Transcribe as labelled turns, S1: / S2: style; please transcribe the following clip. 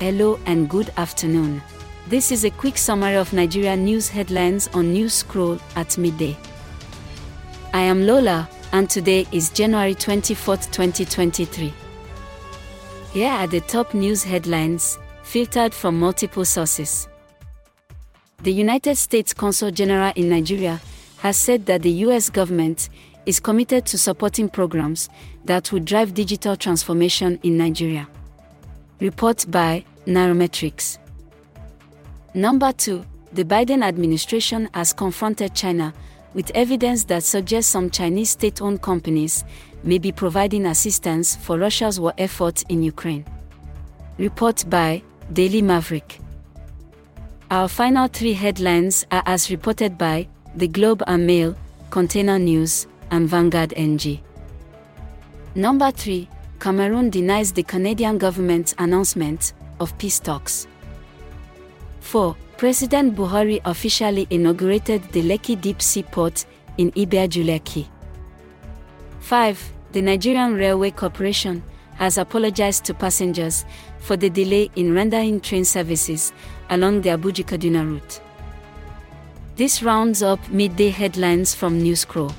S1: Hello and good afternoon. This is a quick summary of Nigeria news headlines on News Scroll at midday. I am Lola, and today is January 24, 2023. Here are the top news headlines, filtered from multiple sources. The United States Consul General in Nigeria has said that the US government is committed to supporting programs that would drive digital transformation in Nigeria. Report by Nairametrics. Number 2. The Biden administration has confronted China with evidence that suggests some Chinese state owned companies may be providing assistance for Russia's war effort in Ukraine. Report by Daily Maverick. Our final three headlines are as reported by The Globe and Mail, Container News, and Vanguard NG. Number 3. Cameroon denies the Canadian government's announcement of peace talks. 4. President Buhari officially inaugurated the Lekki Deep Sea Port in Ibeju-Lekki. 5. The Nigerian Railway Corporation has apologized to passengers for the delay in rendering train services along the Abuja-Kaduna route. This rounds up midday headlines from Newscroll.